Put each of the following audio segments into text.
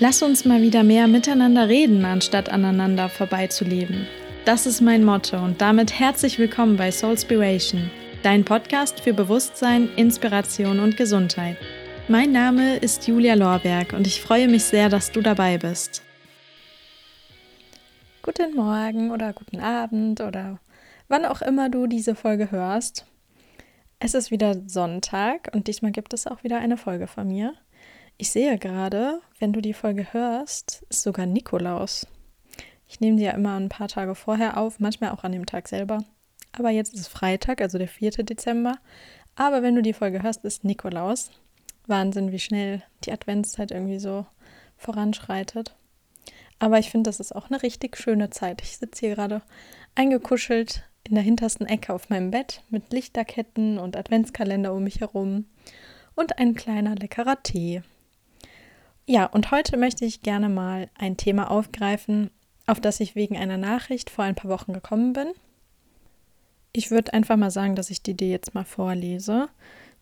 Lass uns mal wieder mehr miteinander reden, anstatt aneinander vorbeizuleben. Das ist mein Motto und damit herzlich willkommen bei Soulspiration, dein Podcast für Bewusstsein, Inspiration und Gesundheit. Mein Name ist Julia Lorberg und ich freue mich sehr, dass du dabei bist. Guten Morgen oder guten Abend oder wann auch immer du diese Folge hörst. Es ist wieder Sonntag und diesmal gibt es auch wieder eine Folge von mir. Ich sehe gerade, wenn du die Folge hörst, ist sogar Nikolaus. Ich nehme die ja immer ein paar Tage vorher auf, manchmal auch an dem Tag selber. Aber jetzt ist Freitag, also der 4. Dezember. Aber wenn du die Folge hörst, ist Nikolaus. Wahnsinn, wie schnell die Adventszeit irgendwie so voranschreitet. Aber ich finde, das ist auch eine richtig schöne Zeit. Ich sitze hier gerade eingekuschelt in der hintersten Ecke auf meinem Bett mit Lichterketten und Adventskalender um mich herum und ein kleiner leckerer Tee. Ja, und heute möchte ich gerne mal ein Thema aufgreifen, auf das ich wegen einer Nachricht vor ein paar Wochen gekommen bin. Ich würde einfach mal sagen, dass ich die dir jetzt mal vorlese.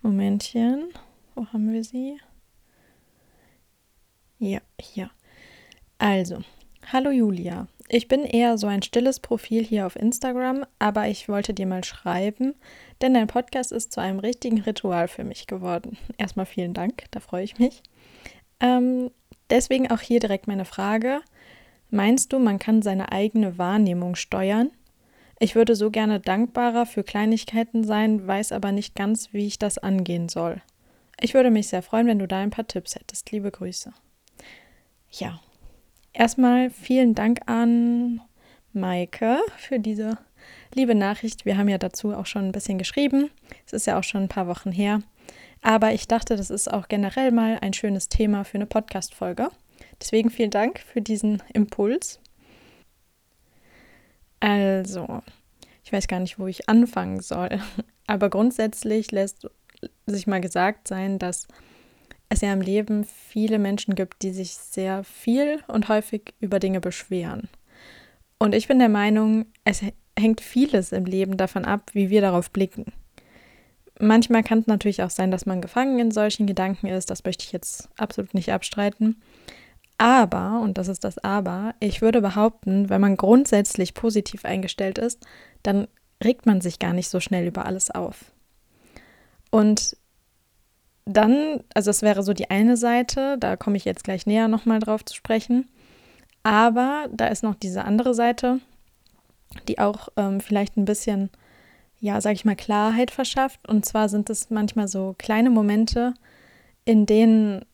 Momentchen, wo haben wir sie? Ja, hier. Also, hallo Julia. Ich bin eher so ein stilles Profil hier auf Instagram, aber ich wollte dir mal schreiben, denn dein Podcast ist zu einem richtigen Ritual für mich geworden. Erstmal vielen Dank, da freue ich mich. Ähm, deswegen auch hier direkt meine Frage. Meinst du, man kann seine eigene Wahrnehmung steuern? Ich würde so gerne dankbarer für Kleinigkeiten sein, weiß aber nicht ganz, wie ich das angehen soll. Ich würde mich sehr freuen, wenn du da ein paar Tipps hättest. Liebe Grüße. Ja, erstmal vielen Dank an Maike für diese liebe Nachricht. Wir haben ja dazu auch schon ein bisschen geschrieben. Es ist ja auch schon ein paar Wochen her. Aber ich dachte, das ist auch generell mal ein schönes Thema für eine Podcast-Folge. Deswegen vielen Dank für diesen Impuls. Also, ich weiß gar nicht, wo ich anfangen soll. Aber grundsätzlich lässt sich mal gesagt sein, dass es ja im Leben viele Menschen gibt, die sich sehr viel und häufig über Dinge beschweren. Und ich bin der Meinung, es hängt vieles im Leben davon ab, wie wir darauf blicken. Manchmal kann es natürlich auch sein, dass man gefangen in solchen Gedanken ist. Das möchte ich jetzt absolut nicht abstreiten. Aber, und das ist das Aber, ich würde behaupten, wenn man grundsätzlich positiv eingestellt ist, dann regt man sich gar nicht so schnell über alles auf. Und dann, also es wäre so die eine Seite, da komme ich jetzt gleich näher nochmal drauf zu sprechen. Aber da ist noch diese andere Seite, die auch ähm, vielleicht ein bisschen ja, sag ich mal, Klarheit verschafft. Und zwar sind es manchmal so kleine Momente, in denen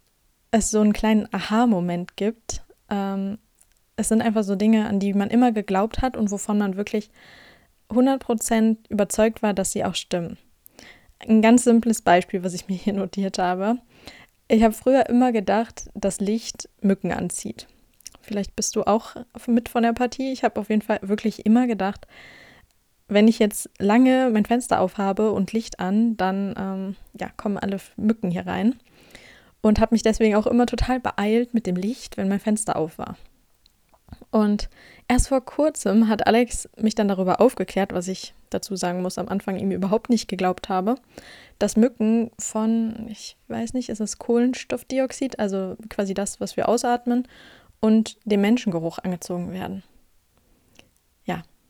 es so einen kleinen Aha-Moment gibt. Ähm, es sind einfach so Dinge, an die man immer geglaubt hat und wovon man wirklich 100% überzeugt war, dass sie auch stimmen. Ein ganz simples Beispiel, was ich mir hier notiert habe. Ich habe früher immer gedacht, dass Licht Mücken anzieht. Vielleicht bist du auch mit von der Partie. Ich habe auf jeden Fall wirklich immer gedacht, wenn ich jetzt lange mein Fenster aufhabe und Licht an, dann ähm, ja, kommen alle Mücken hier rein. Und habe mich deswegen auch immer total beeilt mit dem Licht, wenn mein Fenster auf war. Und erst vor kurzem hat Alex mich dann darüber aufgeklärt, was ich dazu sagen muss, am Anfang ihm überhaupt nicht geglaubt habe, dass Mücken von, ich weiß nicht, ist es Kohlenstoffdioxid, also quasi das, was wir ausatmen, und dem Menschengeruch angezogen werden.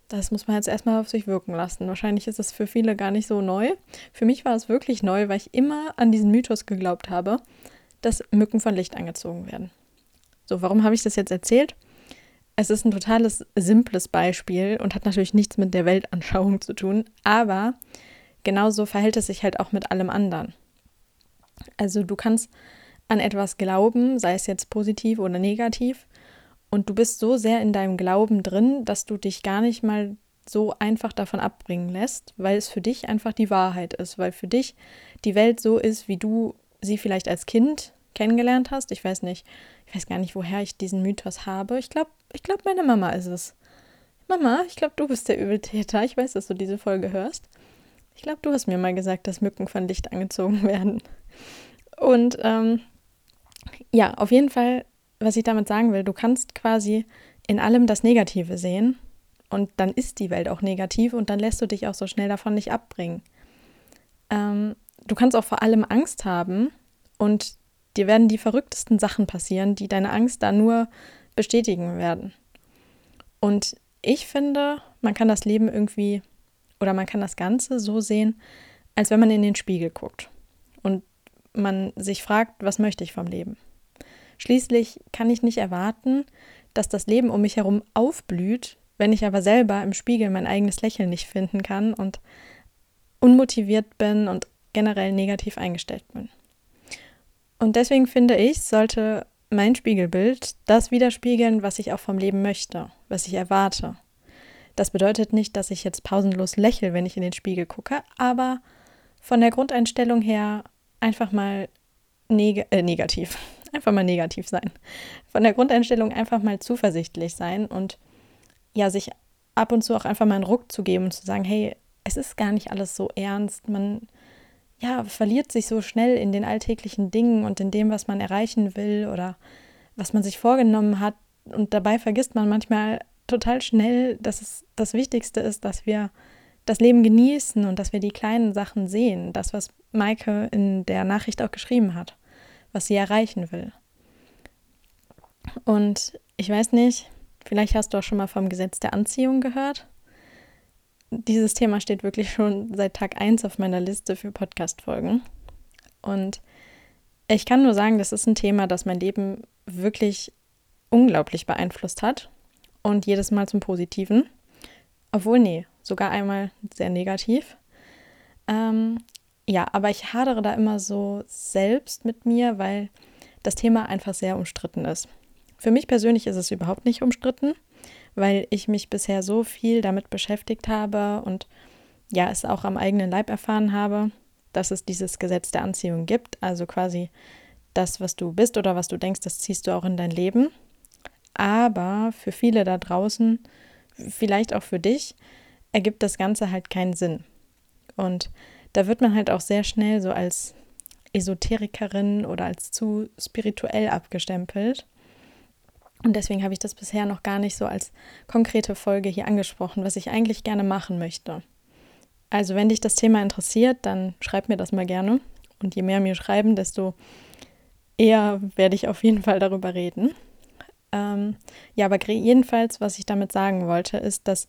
Das muss man jetzt erstmal auf sich wirken lassen. Wahrscheinlich ist es für viele gar nicht so neu. Für mich war es wirklich neu, weil ich immer an diesen Mythos geglaubt habe, dass Mücken von Licht angezogen werden. So, warum habe ich das jetzt erzählt? Es ist ein totales simples Beispiel und hat natürlich nichts mit der Weltanschauung zu tun, aber genauso verhält es sich halt auch mit allem anderen. Also du kannst an etwas glauben, sei es jetzt positiv oder negativ, und du bist so sehr in deinem Glauben drin, dass du dich gar nicht mal so einfach davon abbringen lässt, weil es für dich einfach die Wahrheit ist, weil für dich die Welt so ist, wie du sie vielleicht als Kind kennengelernt hast. Ich weiß nicht, ich weiß gar nicht, woher ich diesen Mythos habe. Ich glaube, ich glaube, meine Mama ist es. Mama, ich glaube, du bist der Übeltäter. Ich weiß, dass du diese Folge hörst. Ich glaube, du hast mir mal gesagt, dass Mücken von Licht angezogen werden. Und ähm, ja, auf jeden Fall was ich damit sagen will, du kannst quasi in allem das Negative sehen und dann ist die Welt auch negativ und dann lässt du dich auch so schnell davon nicht abbringen. Ähm, du kannst auch vor allem Angst haben und dir werden die verrücktesten Sachen passieren, die deine Angst da nur bestätigen werden. Und ich finde, man kann das Leben irgendwie oder man kann das Ganze so sehen, als wenn man in den Spiegel guckt und man sich fragt, was möchte ich vom Leben? Schließlich kann ich nicht erwarten, dass das Leben um mich herum aufblüht, wenn ich aber selber im Spiegel mein eigenes Lächeln nicht finden kann und unmotiviert bin und generell negativ eingestellt bin. Und deswegen finde ich, sollte mein Spiegelbild das widerspiegeln, was ich auch vom Leben möchte, was ich erwarte. Das bedeutet nicht, dass ich jetzt pausenlos lächle, wenn ich in den Spiegel gucke, aber von der Grundeinstellung her einfach mal neg äh, negativ, einfach mal negativ sein. Von der Grundeinstellung einfach mal zuversichtlich sein und ja, sich ab und zu auch einfach mal einen Ruck zu geben und zu sagen, hey, es ist gar nicht alles so ernst. Man ja, verliert sich so schnell in den alltäglichen Dingen und in dem, was man erreichen will oder was man sich vorgenommen hat. Und dabei vergisst man manchmal total schnell, dass es das Wichtigste ist, dass wir das Leben genießen und dass wir die kleinen Sachen sehen. Das, was Maike in der Nachricht auch geschrieben hat, was sie erreichen will. Und ich weiß nicht, vielleicht hast du auch schon mal vom Gesetz der Anziehung gehört dieses Thema steht wirklich schon seit Tag 1 auf meiner Liste für Podcast-Folgen. Und ich kann nur sagen, das ist ein Thema, das mein Leben wirklich unglaublich beeinflusst hat. Und jedes Mal zum Positiven. Obwohl, nee, sogar einmal sehr negativ. Ähm, ja, aber ich hadere da immer so selbst mit mir, weil das Thema einfach sehr umstritten ist. Für mich persönlich ist es überhaupt nicht umstritten weil ich mich bisher so viel damit beschäftigt habe und ja, es auch am eigenen Leib erfahren habe, dass es dieses Gesetz der Anziehung gibt. Also quasi das, was du bist oder was du denkst, das ziehst du auch in dein Leben. Aber für viele da draußen, vielleicht auch für dich, ergibt das Ganze halt keinen Sinn. Und da wird man halt auch sehr schnell so als Esoterikerin oder als zu spirituell abgestempelt. Und deswegen habe ich das bisher noch gar nicht so als konkrete Folge hier angesprochen, was ich eigentlich gerne machen möchte. Also wenn dich das Thema interessiert, dann schreib mir das mal gerne. Und je mehr mir schreiben, desto eher werde ich auf jeden Fall darüber reden. Ähm, ja, aber jedenfalls, was ich damit sagen wollte, ist, dass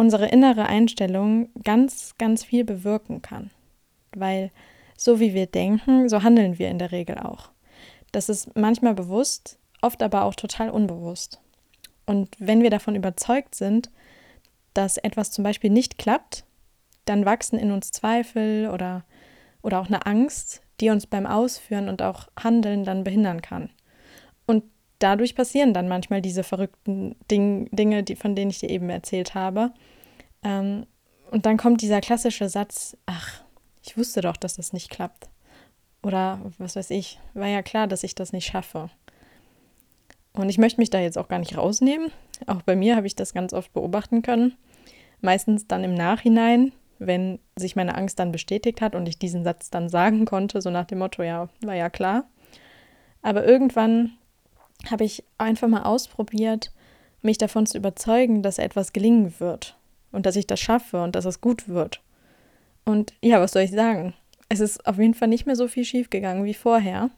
unsere innere Einstellung ganz, ganz viel bewirken kann. Weil so wie wir denken, so handeln wir in der Regel auch. Das ist manchmal bewusst, oft aber auch total unbewusst. Und wenn wir davon überzeugt sind, dass etwas zum Beispiel nicht klappt, dann wachsen in uns Zweifel oder, oder auch eine Angst, die uns beim Ausführen und auch Handeln dann behindern kann. Dadurch passieren dann manchmal diese verrückten Ding, Dinge, die, von denen ich dir eben erzählt habe. Ähm, und dann kommt dieser klassische Satz, ach, ich wusste doch, dass das nicht klappt. Oder was weiß ich, war ja klar, dass ich das nicht schaffe. Und ich möchte mich da jetzt auch gar nicht rausnehmen. Auch bei mir habe ich das ganz oft beobachten können. Meistens dann im Nachhinein, wenn sich meine Angst dann bestätigt hat und ich diesen Satz dann sagen konnte, so nach dem Motto, ja, war ja klar. Aber irgendwann habe ich einfach mal ausprobiert, mich davon zu überzeugen, dass etwas gelingen wird und dass ich das schaffe und dass es gut wird. Und ja, was soll ich sagen? Es ist auf jeden Fall nicht mehr so viel schiefgegangen wie vorher.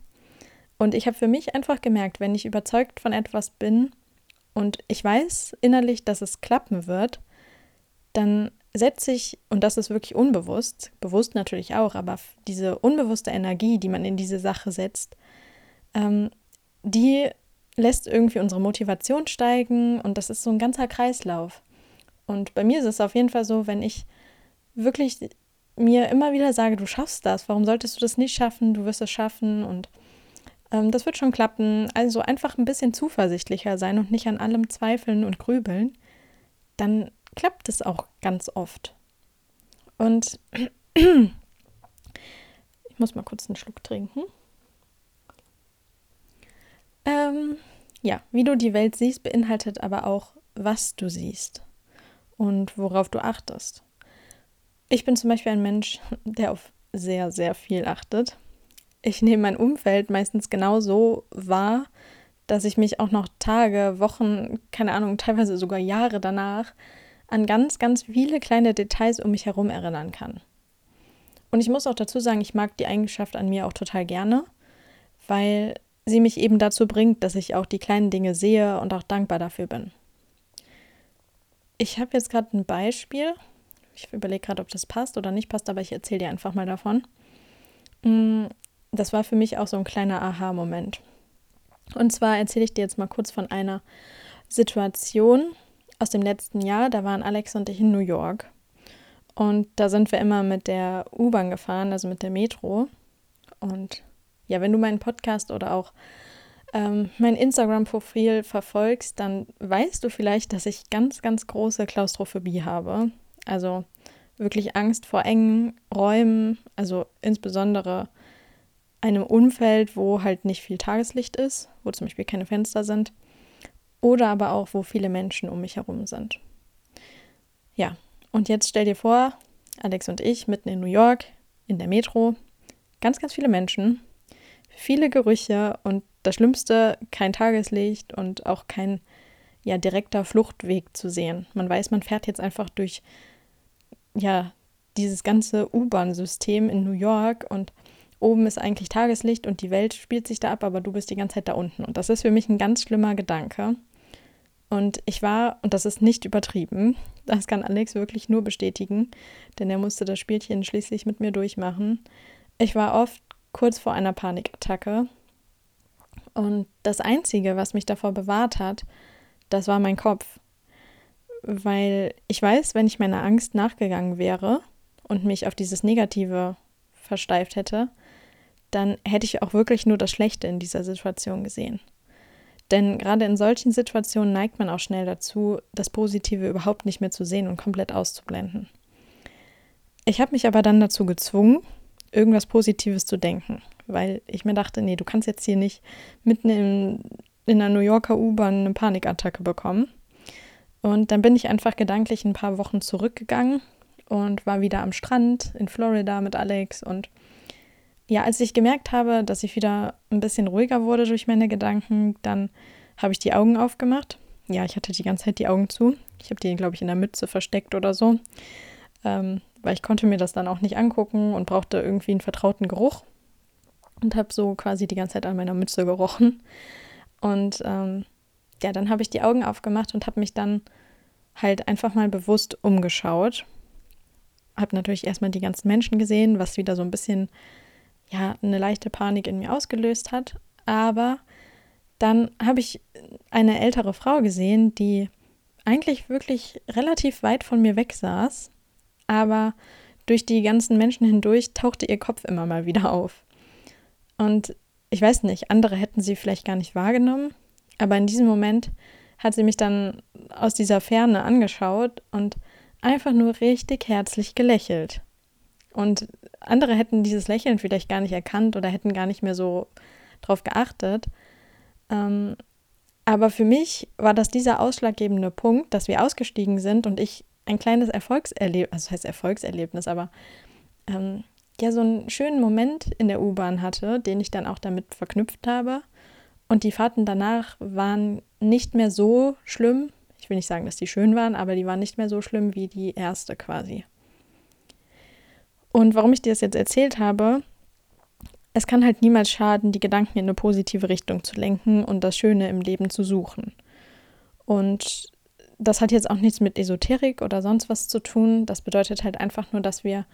Und ich habe für mich einfach gemerkt, wenn ich überzeugt von etwas bin und ich weiß innerlich, dass es klappen wird, dann setze ich, und das ist wirklich unbewusst, bewusst natürlich auch, aber diese unbewusste Energie, die man in diese Sache setzt, ähm, die lässt irgendwie unsere Motivation steigen und das ist so ein ganzer Kreislauf. Und bei mir ist es auf jeden Fall so, wenn ich wirklich mir immer wieder sage, du schaffst das, warum solltest du das nicht schaffen, du wirst es schaffen und ähm, das wird schon klappen. Also einfach ein bisschen zuversichtlicher sein und nicht an allem zweifeln und grübeln. Dann klappt es auch ganz oft. Und ich muss mal kurz einen Schluck trinken. Ähm, ja, wie du die Welt siehst, beinhaltet aber auch, was du siehst und worauf du achtest. Ich bin zum Beispiel ein Mensch, der auf sehr, sehr viel achtet ich nehme mein Umfeld meistens genau so wahr, dass ich mich auch noch Tage, Wochen, keine Ahnung, teilweise sogar Jahre danach an ganz, ganz viele kleine Details um mich herum erinnern kann. Und ich muss auch dazu sagen, ich mag die Eigenschaft an mir auch total gerne, weil sie mich eben dazu bringt, dass ich auch die kleinen Dinge sehe und auch dankbar dafür bin. Ich habe jetzt gerade ein Beispiel. Ich überlege gerade, ob das passt oder nicht passt, aber ich erzähle dir einfach mal davon. Mm, das war für mich auch so ein kleiner Aha-Moment. Und zwar erzähle ich dir jetzt mal kurz von einer Situation aus dem letzten Jahr. Da waren Alex und ich in New York. Und da sind wir immer mit der U-Bahn gefahren, also mit der Metro. Und ja, wenn du meinen Podcast oder auch ähm, mein Instagram-Profil verfolgst, dann weißt du vielleicht, dass ich ganz, ganz große Klaustrophobie habe. Also wirklich Angst vor engen Räumen, also insbesondere einem Umfeld, wo halt nicht viel Tageslicht ist, wo zum Beispiel keine Fenster sind, oder aber auch, wo viele Menschen um mich herum sind. Ja, und jetzt stell dir vor, Alex und ich mitten in New York, in der Metro, ganz, ganz viele Menschen, viele Gerüche und das Schlimmste, kein Tageslicht und auch kein ja, direkter Fluchtweg zu sehen. Man weiß, man fährt jetzt einfach durch ja, dieses ganze U-Bahn-System in New York und oben ist eigentlich Tageslicht und die Welt spielt sich da ab, aber du bist die ganze Zeit da unten. Und das ist für mich ein ganz schlimmer Gedanke. Und ich war, und das ist nicht übertrieben, das kann Alex wirklich nur bestätigen, denn er musste das Spielchen schließlich mit mir durchmachen. Ich war oft kurz vor einer Panikattacke. Und das Einzige, was mich davor bewahrt hat, das war mein Kopf. Weil ich weiß, wenn ich meiner Angst nachgegangen wäre und mich auf dieses Negative versteift hätte, dann hätte ich auch wirklich nur das Schlechte in dieser Situation gesehen. Denn gerade in solchen Situationen neigt man auch schnell dazu, das Positive überhaupt nicht mehr zu sehen und komplett auszublenden. Ich habe mich aber dann dazu gezwungen, irgendwas Positives zu denken, weil ich mir dachte, nee, du kannst jetzt hier nicht mitten in, in einer New Yorker U-Bahn eine Panikattacke bekommen. Und dann bin ich einfach gedanklich ein paar Wochen zurückgegangen und war wieder am Strand in Florida mit Alex und ja, als ich gemerkt habe, dass ich wieder ein bisschen ruhiger wurde durch meine Gedanken, dann habe ich die Augen aufgemacht. Ja, ich hatte die ganze Zeit die Augen zu. Ich habe die, glaube ich, in der Mütze versteckt oder so, ähm, weil ich konnte mir das dann auch nicht angucken und brauchte irgendwie einen vertrauten Geruch und habe so quasi die ganze Zeit an meiner Mütze gerochen. Und ähm, ja, dann habe ich die Augen aufgemacht und habe mich dann halt einfach mal bewusst umgeschaut. Habe natürlich erstmal die ganzen Menschen gesehen, was wieder so ein bisschen ja, eine leichte Panik in mir ausgelöst hat. Aber dann habe ich eine ältere Frau gesehen, die eigentlich wirklich relativ weit von mir weg saß, aber durch die ganzen Menschen hindurch tauchte ihr Kopf immer mal wieder auf. Und ich weiß nicht, andere hätten sie vielleicht gar nicht wahrgenommen, aber in diesem Moment hat sie mich dann aus dieser Ferne angeschaut und einfach nur richtig herzlich gelächelt. Und andere hätten dieses Lächeln vielleicht gar nicht erkannt oder hätten gar nicht mehr so drauf geachtet. Ähm, aber für mich war das dieser ausschlaggebende Punkt, dass wir ausgestiegen sind und ich ein kleines Erfolgserlebnis, also heißt Erfolgserlebnis, aber ähm, ja, so einen schönen Moment in der U-Bahn hatte, den ich dann auch damit verknüpft habe. Und die Fahrten danach waren nicht mehr so schlimm. Ich will nicht sagen, dass die schön waren, aber die waren nicht mehr so schlimm wie die erste quasi. Und warum ich dir das jetzt erzählt habe, es kann halt niemals schaden, die Gedanken in eine positive Richtung zu lenken und das Schöne im Leben zu suchen. Und das hat jetzt auch nichts mit Esoterik oder sonst was zu tun. Das bedeutet halt einfach nur, dass wir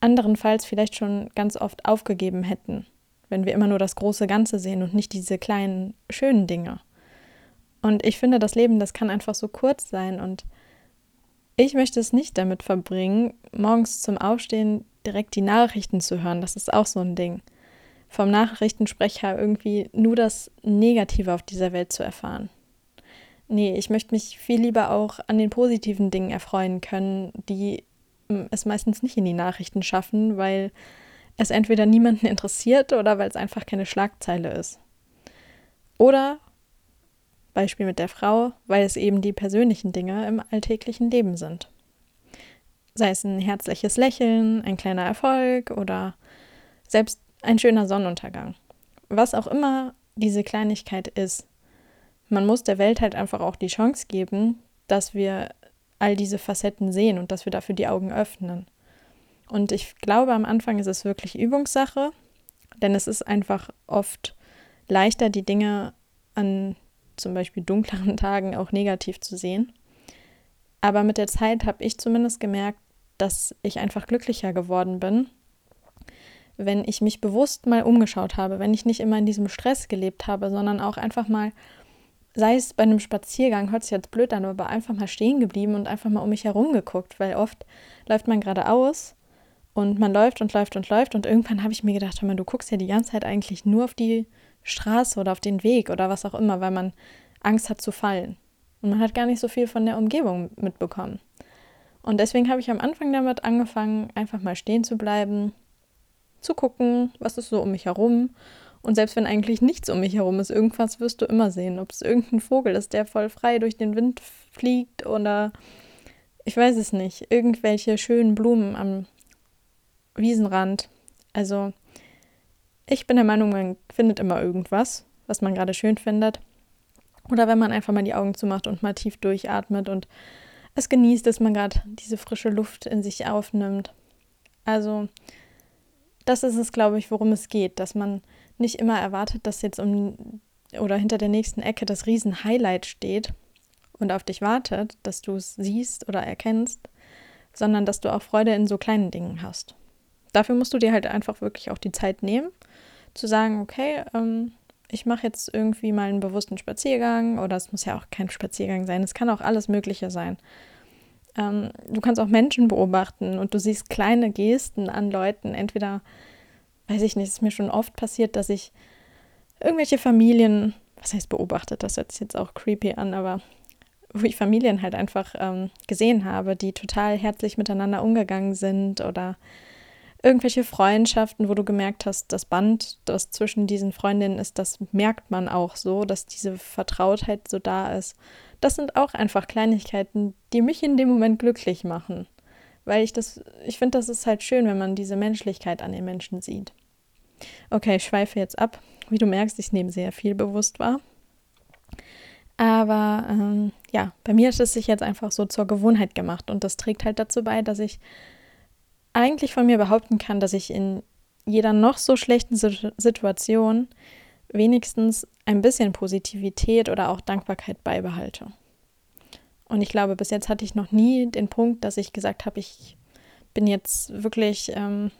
anderenfalls vielleicht schon ganz oft aufgegeben hätten, wenn wir immer nur das große Ganze sehen und nicht diese kleinen, schönen Dinge. Und ich finde, das Leben, das kann einfach so kurz sein und ich möchte es nicht damit verbringen, morgens zum Aufstehen direkt die Nachrichten zu hören. Das ist auch so ein Ding. Vom Nachrichtensprecher irgendwie nur das Negative auf dieser Welt zu erfahren. Nee, ich möchte mich viel lieber auch an den positiven Dingen erfreuen können, die hm, es meistens nicht in die Nachrichten schaffen, weil es entweder niemanden interessiert oder weil es einfach keine Schlagzeile ist. Oder Beispiel mit der Frau, weil es eben die persönlichen Dinge im alltäglichen Leben sind. Sei es ein herzliches Lächeln, ein kleiner Erfolg oder selbst ein schöner Sonnenuntergang. Was auch immer diese Kleinigkeit ist, man muss der Welt halt einfach auch die Chance geben, dass wir all diese Facetten sehen und dass wir dafür die Augen öffnen. Und ich glaube, am Anfang ist es wirklich Übungssache, Denn es ist einfach oft leichter, die Dinge an zum Beispiel dunkleren Tagen auch negativ zu sehen. Aber mit der Zeit habe ich zumindest gemerkt, dass ich einfach glücklicher geworden bin, wenn ich mich bewusst mal umgeschaut habe, wenn ich nicht immer in diesem Stress gelebt habe, sondern auch einfach mal, sei es bei einem Spaziergang, hört sich jetzt blöd an, aber einfach mal stehen geblieben und einfach mal um mich herum geguckt, weil oft läuft man geradeaus und man läuft und läuft und läuft und irgendwann habe ich mir gedacht, hör mal, du guckst ja die ganze Zeit eigentlich nur auf die Straße oder auf den Weg oder was auch immer, weil man Angst hat zu fallen. Und man hat gar nicht so viel von der Umgebung mitbekommen. Und deswegen habe ich am Anfang damit angefangen, einfach mal stehen zu bleiben, zu gucken, was ist so um mich herum. Und selbst wenn eigentlich nichts um mich herum ist, irgendwas wirst du immer sehen. Ob es irgendein Vogel ist, der voll frei durch den Wind fliegt oder ich weiß es nicht, irgendwelche schönen Blumen am Wiesenrand. Also ich bin der Meinung, man findet immer irgendwas, was man gerade schön findet. Oder wenn man einfach mal die Augen zumacht und mal tief durchatmet und es genießt, dass man gerade diese frische Luft in sich aufnimmt. Also das ist es, glaube ich, worum es geht, dass man nicht immer erwartet, dass jetzt um oder hinter der nächsten Ecke das Riesen-Highlight steht und auf dich wartet, dass du es siehst oder erkennst, sondern dass du auch Freude in so kleinen Dingen hast. Dafür musst du dir halt einfach wirklich auch die Zeit nehmen, zu sagen, okay, ähm, ich mache jetzt irgendwie mal einen bewussten Spaziergang oder es muss ja auch kein Spaziergang sein, es kann auch alles Mögliche sein. Ähm, du kannst auch Menschen beobachten und du siehst kleine Gesten an Leuten. Entweder, weiß ich nicht, es ist mir schon oft passiert, dass ich irgendwelche Familien, was heißt beobachtet, das hört sich jetzt auch creepy an, aber wo ich Familien halt einfach ähm, gesehen habe, die total herzlich miteinander umgegangen sind oder irgendwelche Freundschaften, wo du gemerkt hast, das Band, das zwischen diesen Freundinnen ist, das merkt man auch so, dass diese Vertrautheit so da ist das sind auch einfach Kleinigkeiten, die mich in dem Moment glücklich machen. Weil ich das, ich finde, das ist halt schön, wenn man diese Menschlichkeit an den Menschen sieht. Okay, ich schweife jetzt ab. Wie du merkst, ich nehme sehr viel bewusst wahr. Aber ähm, ja, bei mir ist es sich jetzt einfach so zur Gewohnheit gemacht und das trägt halt dazu bei, dass ich eigentlich von mir behaupten kann, dass ich in jeder noch so schlechten Situation wenigstens ein bisschen Positivität oder auch Dankbarkeit beibehalte. Und ich glaube, bis jetzt hatte ich noch nie den Punkt, dass ich gesagt habe, ich bin jetzt wirklich ähm,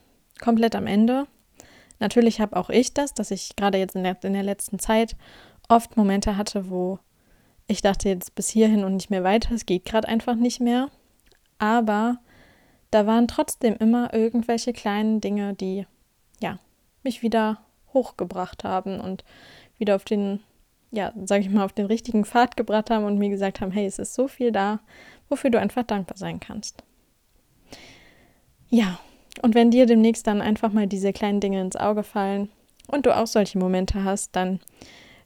komplett am Ende. Natürlich habe auch ich das, dass ich gerade jetzt in der, in der letzten Zeit oft Momente hatte, wo ich dachte jetzt bis hierhin und nicht mehr weiter, es geht gerade einfach nicht mehr. Aber da waren trotzdem immer irgendwelche kleinen Dinge, die ja mich wieder hochgebracht haben und wieder auf den, ja, sag ich mal, auf den richtigen Pfad gebracht haben und mir gesagt haben, hey, es ist so viel da, wofür du einfach dankbar sein kannst. Ja, und wenn dir demnächst dann einfach mal diese kleinen Dinge ins Auge fallen und du auch solche Momente hast, dann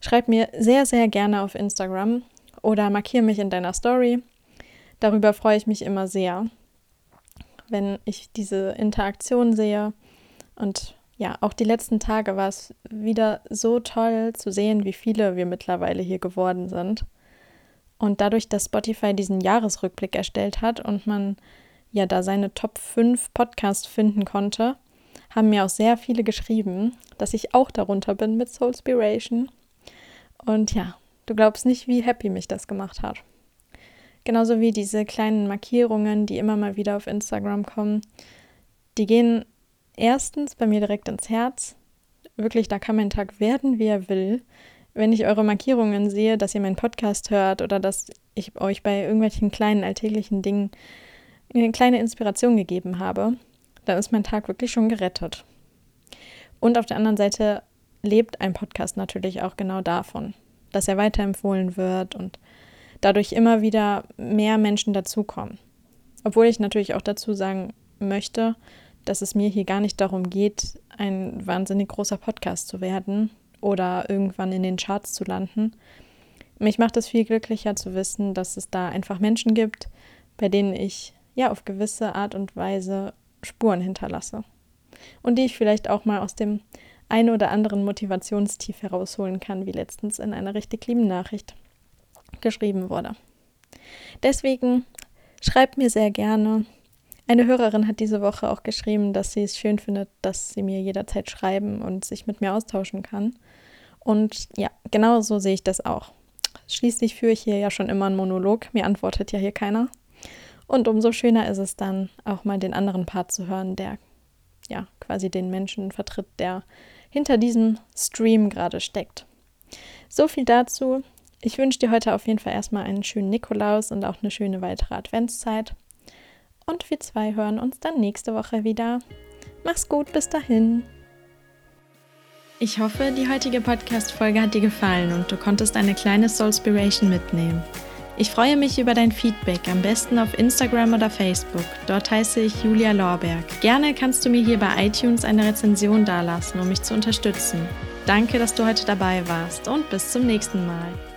schreib mir sehr, sehr gerne auf Instagram oder markiere mich in deiner Story. Darüber freue ich mich immer sehr, wenn ich diese Interaktion sehe und ja, auch die letzten Tage war es wieder so toll zu sehen, wie viele wir mittlerweile hier geworden sind. Und dadurch, dass Spotify diesen Jahresrückblick erstellt hat und man ja da seine Top 5 Podcasts finden konnte, haben mir auch sehr viele geschrieben, dass ich auch darunter bin mit Soulspiration. Und ja, du glaubst nicht, wie happy mich das gemacht hat. Genauso wie diese kleinen Markierungen, die immer mal wieder auf Instagram kommen. Die gehen erstens bei mir direkt ins Herz. Wirklich, da kann mein Tag werden, wie er will. Wenn ich eure Markierungen sehe, dass ihr meinen Podcast hört oder dass ich euch bei irgendwelchen kleinen alltäglichen Dingen eine kleine Inspiration gegeben habe, dann ist mein Tag wirklich schon gerettet. Und auf der anderen Seite lebt ein Podcast natürlich auch genau davon, dass er weiterempfohlen wird und dadurch immer wieder mehr Menschen dazukommen. Obwohl ich natürlich auch dazu sagen möchte, dass es mir hier gar nicht darum geht, ein wahnsinnig großer Podcast zu werden oder irgendwann in den Charts zu landen. Mich macht es viel glücklicher zu wissen, dass es da einfach Menschen gibt, bei denen ich ja auf gewisse Art und Weise Spuren hinterlasse. Und die ich vielleicht auch mal aus dem ein oder anderen Motivationstief herausholen kann, wie letztens in einer richtig lieben Nachricht geschrieben wurde. Deswegen schreibt mir sehr gerne, Eine Hörerin hat diese Woche auch geschrieben, dass sie es schön findet, dass sie mir jederzeit schreiben und sich mit mir austauschen kann. Und ja, genau so sehe ich das auch. Schließlich führe ich hier ja schon immer einen Monolog, mir antwortet ja hier keiner. Und umso schöner ist es dann, auch mal den anderen Part zu hören, der ja quasi den Menschen vertritt, der hinter diesem Stream gerade steckt. So viel dazu. Ich wünsche dir heute auf jeden Fall erstmal einen schönen Nikolaus und auch eine schöne weitere Adventszeit. Und wir zwei hören uns dann nächste Woche wieder. Mach's gut, bis dahin. Ich hoffe, die heutige Podcast-Folge hat dir gefallen und du konntest eine kleine Soulspiration mitnehmen. Ich freue mich über dein Feedback, am besten auf Instagram oder Facebook. Dort heiße ich Julia Lorberg. Gerne kannst du mir hier bei iTunes eine Rezension dalassen, um mich zu unterstützen. Danke, dass du heute dabei warst und bis zum nächsten Mal.